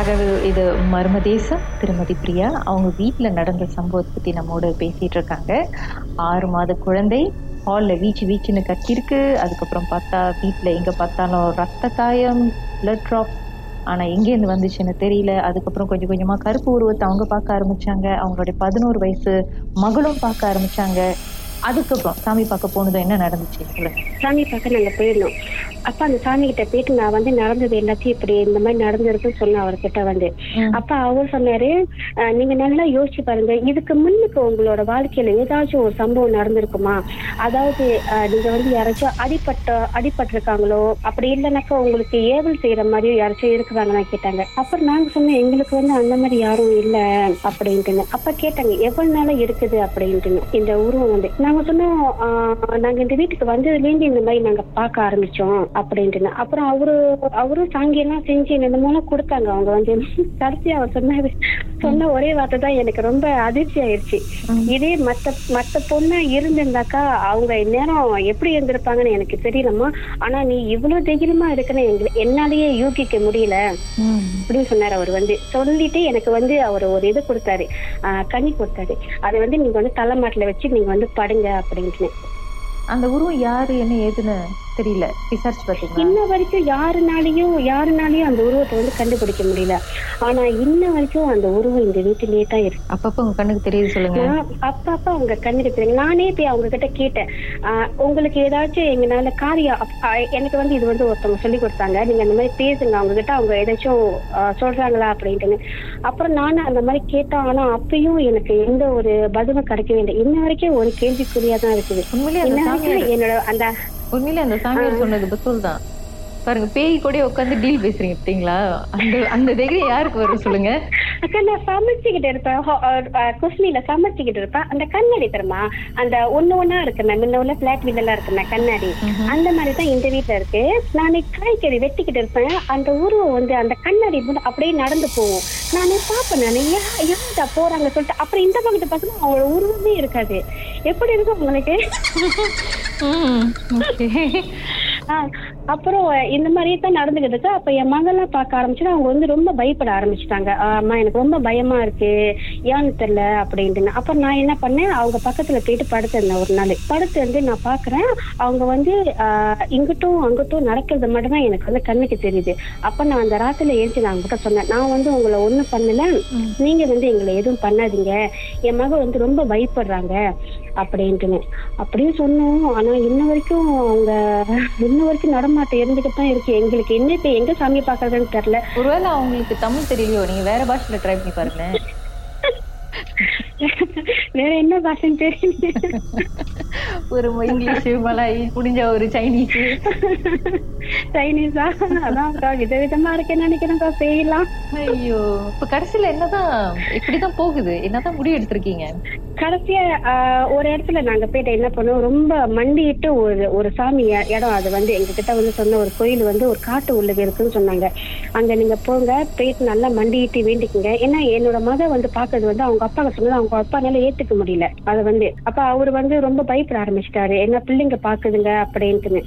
ராகவ் இது மர்மதேசம் திருமதி பிரியா. அவங்க வீட்டில் நடந்த சம்பவத்தை பற்றி நம்மோட பேசிட்டு இருக்காங்க. ஆறு மாத குழந்தை ஹாலில் வீச்சு வீச்சுன்னு கத்திருக்கு அதுக்கப்புறம் பார்த்தா வீட்டில் எங்கே பார்த்தாலும் ரத்த காயம் பிளட் ட்ராப் ஆனால் எங்கேருந்து வந்துச்சுன்னு தெரியல. அதுக்கப்புறம் கொஞ்சம் கொஞ்சமாக கருப்பு உருவத்தை அவங்க பார்க்க ஆரம்பித்தாங்க அவங்களுடைய பதினோரு வயசு மகளும் பார்க்க ஆரம்பித்தாங்க அதுக்கப்புறம் சாமி பார்க்க போனதும் என்ன நடந்துச்சு? சொல்லுங்க. சாமி பார்க்க நாங்க போயிருந்தோம் அப்ப அந்த சாமி கிட்ட போயிட்டு நான் வந்து நடந்தது எல்லாத்தையும் இப்படி இந்த மாதிரி நடந்திருக்குன்னு சொன்னேன் அவர்கிட்ட வந்து. அப்ப அவர் சொன்னாரு "அஹ், நீங்க நல்லா யோசிச்சு பாருங்க. இதுக்கு முன்னுக்கு உங்களோட வாழ்க்கையில ஏதாச்சும் ஒரு சம்பவம் நடந்திருக்குமா? அதாவது நீங்க வந்து யாராச்சும் அடிப்பட்ட அடிபட்டிருக்காங்களோ அப்படி இல்லைனாக்கா உங்களுக்கு ஏவல் செய்யற மாதிரியோ யாராச்சும் இருக்கிறாங்களா கேட்டாங்க. அப்புறம் நாங்க சொன்னோம் எங்களுக்கு வந்து அந்த மாதிரி யாரும் இல்ல அப்படின்ட்டுன்னு. அப்ப கேட்டாங்க எவ்வளவு நாளா இருக்குது? அப்படின்ட்டுன்னு. இந்த உருவம் வந்து நாங்க சொன்னோம் நாங்க இந்த வீட்டுக்கு வந்ததுலேருந்து இந்த மாதிரி நாங்க பார்க்க ஆரம்பிச்சோம் அப்படின்ட்டுன்னு. அப்புறம் அவரு அவரும் சாங்கியெல்லாம் செஞ்சு என்னென்னமோலாம் கொடுத்தாங்க. அவங்க வந்து கடைசி அவர் சொன்னாரு சொன்ன ஒரே வார்த்தை தான் எனக்கு ரொம்ப அதிர்ச்சி ஆயிடுச்சு. இதே மத்த மத்த பொண்ணா இருந்திருந்தாக்கா அவங்க இந்நேரம் எப்படி இருந்திருப்பாங்கன்னு எனக்கு தெரியலம்மா. ஆனா நீ இவ்வளவு தைரியமா இருக்குன்னு எங்க- என்னாலேயே யூகிக்க முடியல. அப்படின்னு சொன்னாரு அவர் வந்து. சொல்லிட்டு எனக்கு வந்து அவர் ஒரு இது கொடுத்தாரு. கனி கொடுத்தாரு. அதை வந்து நீங்க வந்து தலைமாட்டில வச்சு நீங்க வந்து படுங்க அப்படின்ட்டு. அந்த உருவம் யாரு என்ன ஏதுன்னு? தெரியல. விசாரிச்சு பாத்தீங்களா இன்ன வரைக்கும் யாருனாலையும் யாருனாலையும் அந்த உருவத்தை வந்து கண்டுபிடிக்க முடியல. ஆனா இன்ன வரைக்கும் அந்த உருவம் இந்த வீட்டிலேயே தான் இருக்கு. அப்பப்ப உங்க கண்ணுக்கு தெரியுது சொல்லுங்க. அப்பப்ப அவங்க கண்டிப்பாங்க நானே போய் அவங்க கிட்ட கேட்டேன். உங்களுக்கு ஏதாச்சும் எங்கனால காரியம் எனக்கு வந்து இது வந்து ஒருத்தவங்க சொல்லி கொடுத்தாங்க. நீங்க அந்த மாதிரி பேசுங்க. அவங்க கிட்ட அவங்க ஏதாச்சும் சொல்றாங்களா அப்படின்ட்டுன்னு. அப்புறம் நானும் அந்த மாதிரி கேட்டேன். ஆனா அப்பயும் எனக்கு எந்த ஒரு பதிலும் கிடைக்கவே இல்லை. இன்ன வரைக்கும் ஒரு கேள்விக்குறியா தான் இருக்குது. என்னோட அந்த உண்மையிலே அந்த சாமியார் சொன்னது பத்தூல் தான் பாருங்க பேய் கூட உட்காந்து டீல் பேசுறீங்க பார்த்தீங்களா? அந்த அந்த தைரியம் யாருக்கு வரும் சொல்லுங்க. அக்கா நான் சமைச்சுக்கிட்டு இருப்பேன். குஸ்மில சமைச்சுக்கிட்டு இருப்பேன். அந்த கண்ணாடி தெரியுமா? அந்த ஒண்ணு ஒண்ணா இருக்குமே முன்ன உள்ள பிளாட் வீடெல்லாம் இருக்குமே கண்ணாடி. அந்த மாதிரி தான் இந்த வீட்ல இருக்கு. நான் காய்கறி வெட்டிக்கிட்டு இருப்பேன். அந்த உருவம் வந்து அந்த கண்ணாடி முன்ன அப்படியே நடந்து போகும். நானே பாப்பேன் நான். யார்டா போறாங்க சொல்லிட்டு. அப்புறம் இந்த பக்கத்து பசங்க அவங்களோட உருவமே இருக்காது. எப்படி இருக்கும் உங்களுக்கு? அப்புறம் இந்த மாதிரியே தான் நடந்துகிட்டு இருக்கு. அப்ப என் மகள்லாம் பார்க்க ஆரம்பிச்சுட்டு அவங்க வந்து ரொம்ப பயப்பட ஆரம்பிச்சுட்டாங்க. அம்மா எனக்கு ரொம்ப பயமா இருக்கு. ஏன்னு தெரியல அப்படின்ட்டு. அப்ப நான் என்ன பண்ணேன் அவங்க பக்கத்துல போயிட்டு படுத்திருந்தேன் ஒரு நாள். படுத்திருந்து நான் பாக்குறேன் அவங்க வந்து இங்கிட்டும் அங்கிட்டும் நடக்கிறது மட்டும் தான் எனக்கு வந்து கண்ணுக்கு தெரியுது. அப்ப நான் அந்த ராத்திரில எழுந்து நான் அவங்ககிட்ட சொன்னேன் நான் வந்து உங்களை ஒண்ணும் பண்ணல. நீங்க வந்து எங்களை எதுவும் பண்ணாதீங்க. என் மக வந்து ரொம்ப பயப்படுறாங்க அப்படின்ட்டுன்னு. அப்படின்னு சொன்னோம். ஆனா இன்ன வரைக்கும் அவங்க இன்ன வரைக்கும் நடமாட்டம் இருந்துகிட்டு தான் இருக்கு. எங்களுக்கு என்ன இப்ப எங்க சாமி பாக்குறதுன்னு தெரியல. ஒருவேளை அவங்களுக்கு தமிழ் தெரியலையோ நீங்க வேற பாஷையில ட்ரை பண்ணி பாருங்களேன். வேற என்ன பாஷைன்னு தெரியல. ஒரு இங்கிலீஷ் மலாய் முடிஞ்ச ஒரு சைனீஸ் சைனீஸா அதான் அக்கா விதவிதமா இருக்கேன்னு நினைக்கிறேன்க்கா செய்யலாம் ஐயோ இப்ப கடைசியில என்னதான் இப்படிதான் போகுது? என்னதான் முடிவு எடுத்திருக்கீங்க? கடைசியா ஒரு இடத்துல நாங்க போயிட்டு என்ன பண்ணோம்? ரொம்ப மண்டிட்டு ஒரு ஒரு சாமி இடம் அது வந்து எங்க கிட்ட வந்து சொன்ன ஒரு கோயில் வந்து ஒரு காட்டு உள்ளுக்கு இருக்குன்னு சொன்னாங்க. அங்க நீங்க போங்க போயிட்டு நல்லா மண்டிட்டு வேண்டிக்குங்க. ஏன்னா என்னோட மக வந்து பாக்குறது வந்து அவங்க அப்பா சொன்னது அவங்க அப்பானால ஏத்துக்க முடியல. அது வந்து அப்ப அவர் வந்து ரொம்ப பயப்பட ஆரம்பிச்சிட்டாரு. என்ன பிள்ளைங்க பாக்குதுங்க அப்படின்ட்டுன்னு.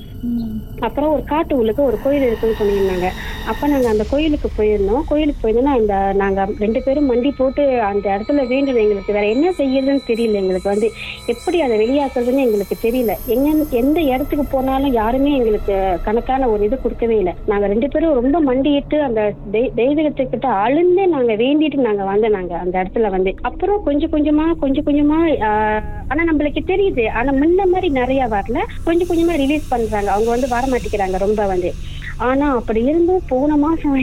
அப்புறம் ஒரு காட்டு உள்ளுக்கு ஒரு கோயில் இருக்குன்னு சொல்லியிருந்தாங்க. அப்போ நாங்கள் அந்த கோயிலுக்கு போயிருந்தோம். கோயிலுக்கு போயிருந்தோம்னா அந்த நாங்கள் ரெண்டு பேரும் மண்டி போட்டு அந்த இடத்துல வேண்டும் எங்களுக்கு வேற என்ன செய்யறதுன்னு தெரியல எங்களுக்கு. வந்து எப்படி அதை வெளியாக்குறதுன்னு எங்களுக்கு தெரியல. எங்க எந்த இடத்துக்கு போனாலும் யாருமே எங்களுக்கு கணக்கான ஒரு இது கொடுக்கவே இல்லை. நாங்கள் ரெண்டு பேரும் ரொம்ப மண்டிட்டு அந்த தெய்- அழுந்தே நாங்கள் வேண்டிட்டு நாங்கள் வந்தோம் நாங்கள் அந்த இடத்துல வந்து. அப்புறம் கொஞ்சம் கொஞ்சமா கொஞ்சம் கொஞ்சமா ஆனா நம்மளுக்கு தெரியுது. ஆனா முன்ன மாதிரி நிறைய வரல. கொஞ்சம் கொஞ்சமா ரிலீஸ் பண்றாங்க. அவங்க வந்து வர மாட்டேங்கிறாங்க ரொம்ப வந்து. ஆனா அப்படி இருந்தும் போன மாசம்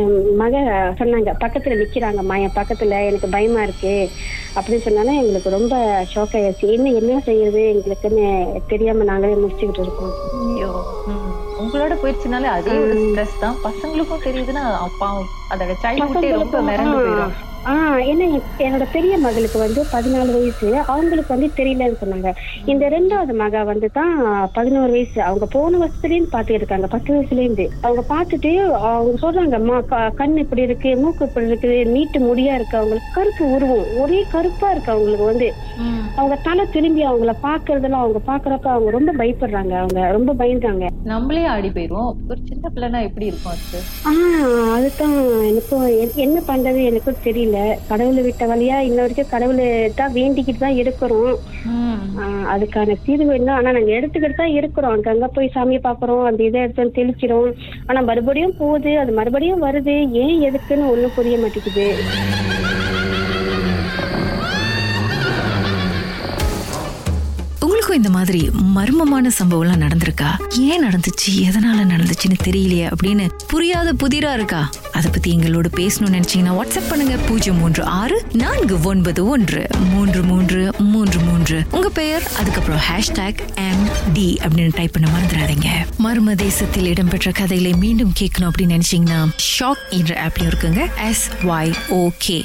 என் மக சொன்னாங்க பக்கத்துல நிக்கிறாங்கம்மா என் பக்கத்துல எனக்கு பயமா இருக்கு. அப்படின்னு சொன்னாலே எங்களுக்கு ரொம்ப ஷாக் ஆயிடுச்சு. என்ன என்ன செய்யறது? எங்களுக்குன்னு தெரியாம நாங்களே முடிச்சுக்கிட்டு இருக்கோம். ஐயோ. உங்களோட போயிடுச்சுனாலே அதே ஒரு ஸ்ட்ரெஸ் தான். பசங்களுக்கும் தெரியுதுன்னா அப்பா அதோட சைல்ட்ஹுட்டே ரொம்ப மிரண்டு. போயிடும் என்- என்னோட பெரிய மகளுக்கு வந்து பதினாலு வயசு. அவங்களுக்கு வந்து தெரியலன்னு சொன்னாங்க. இந்த ரெண்டாவது மக வந்து தான் பதினோரு வயசு. அவங்க போன வருஷத்துலேருந்து பார்த்துட்டு இருக்காங்க பத்து வயசுல இருந்து அவங்க பார்த்துட்டு அவங்க சொல்றாங்க அம்மா க- கண் இப்படி இருக்கு மூக்கு இப்படி இருக்கு நீட்டு முடியா இருக்கு. அவங்களுக்கு கருப்பு உருவம். ஒரே கருப்பா இருக்கு அவங்களுக்கு வந்து. அவங்க தலை திரும்பி அவங்கள பாக்குறதெல்லாம் அவங்க பாக்குறப்ப அவங்க ரொம்ப பயப்படுறாங்க. அவங்க ரொம்ப பயந்தாங்க நம்மளே ஆடி போயிருவோம் ஒரு சின்ன பிள்ளைனா எப்படி இருக்கும் அதுதான். எனக்கும் என்ன பண்றது? எனக்கும் தெரியல. கடவுளை விட்ட வழியா இன்ன வரைக்கும் கடவுளை தான் வேண்டிக்கிட்டு தான் இருக்கிறோம். அதுக்கான தீர்வு என்ன? ஆனா நாங்க எடுத்துக்கிட்டு தான் இருக்கிறோம். அங்கங்க போய் சாமியை பாக்குறோம் அந்த இதை எடுத்து தெளிக்கிறோம். ஆனா மறுபடியும் போகுது. அது மறுபடியும் வருது. ஏன் எதுக்குன்னு ஒண்ணும் புரிய மாட்டேங்குது. உங்களுக்கும் இந்த மாதிரி மர்மமான சம்பவம்லாம் நடந்திருக்கா? ஏன் நடந்துச்சு? எதனால நடந்துச்சுன்னு தெரியலையே அப்படின்னு புரியாத புதிரா இருக்கா? அதை பத்தி எங்களோட பேசணும்னு நினைச்சீங்கன்னா வாட்ஸ்அப் பண்ணுங்க. பூஜ்ஜியம் மூன்று ஆறு நான்கு ஒன்பது ஒன்று மூன்று மூன்று மூன்று மூன்று. உங்க பெயர் அதுக்கப்புறம் ஹேஷ்டாக் எம் டி அப்படின்னு டைப் பண்ண மறந்துடாதீங்க. மர்ம தேசத்தில் இடம்பெற்ற கதைகளை மீண்டும் கேட்கணும் அப்படின்னு நினைச்சீங்கன்னா ஷாக் என்ற ஆப்லயும் இருக்குங்க. S Y okay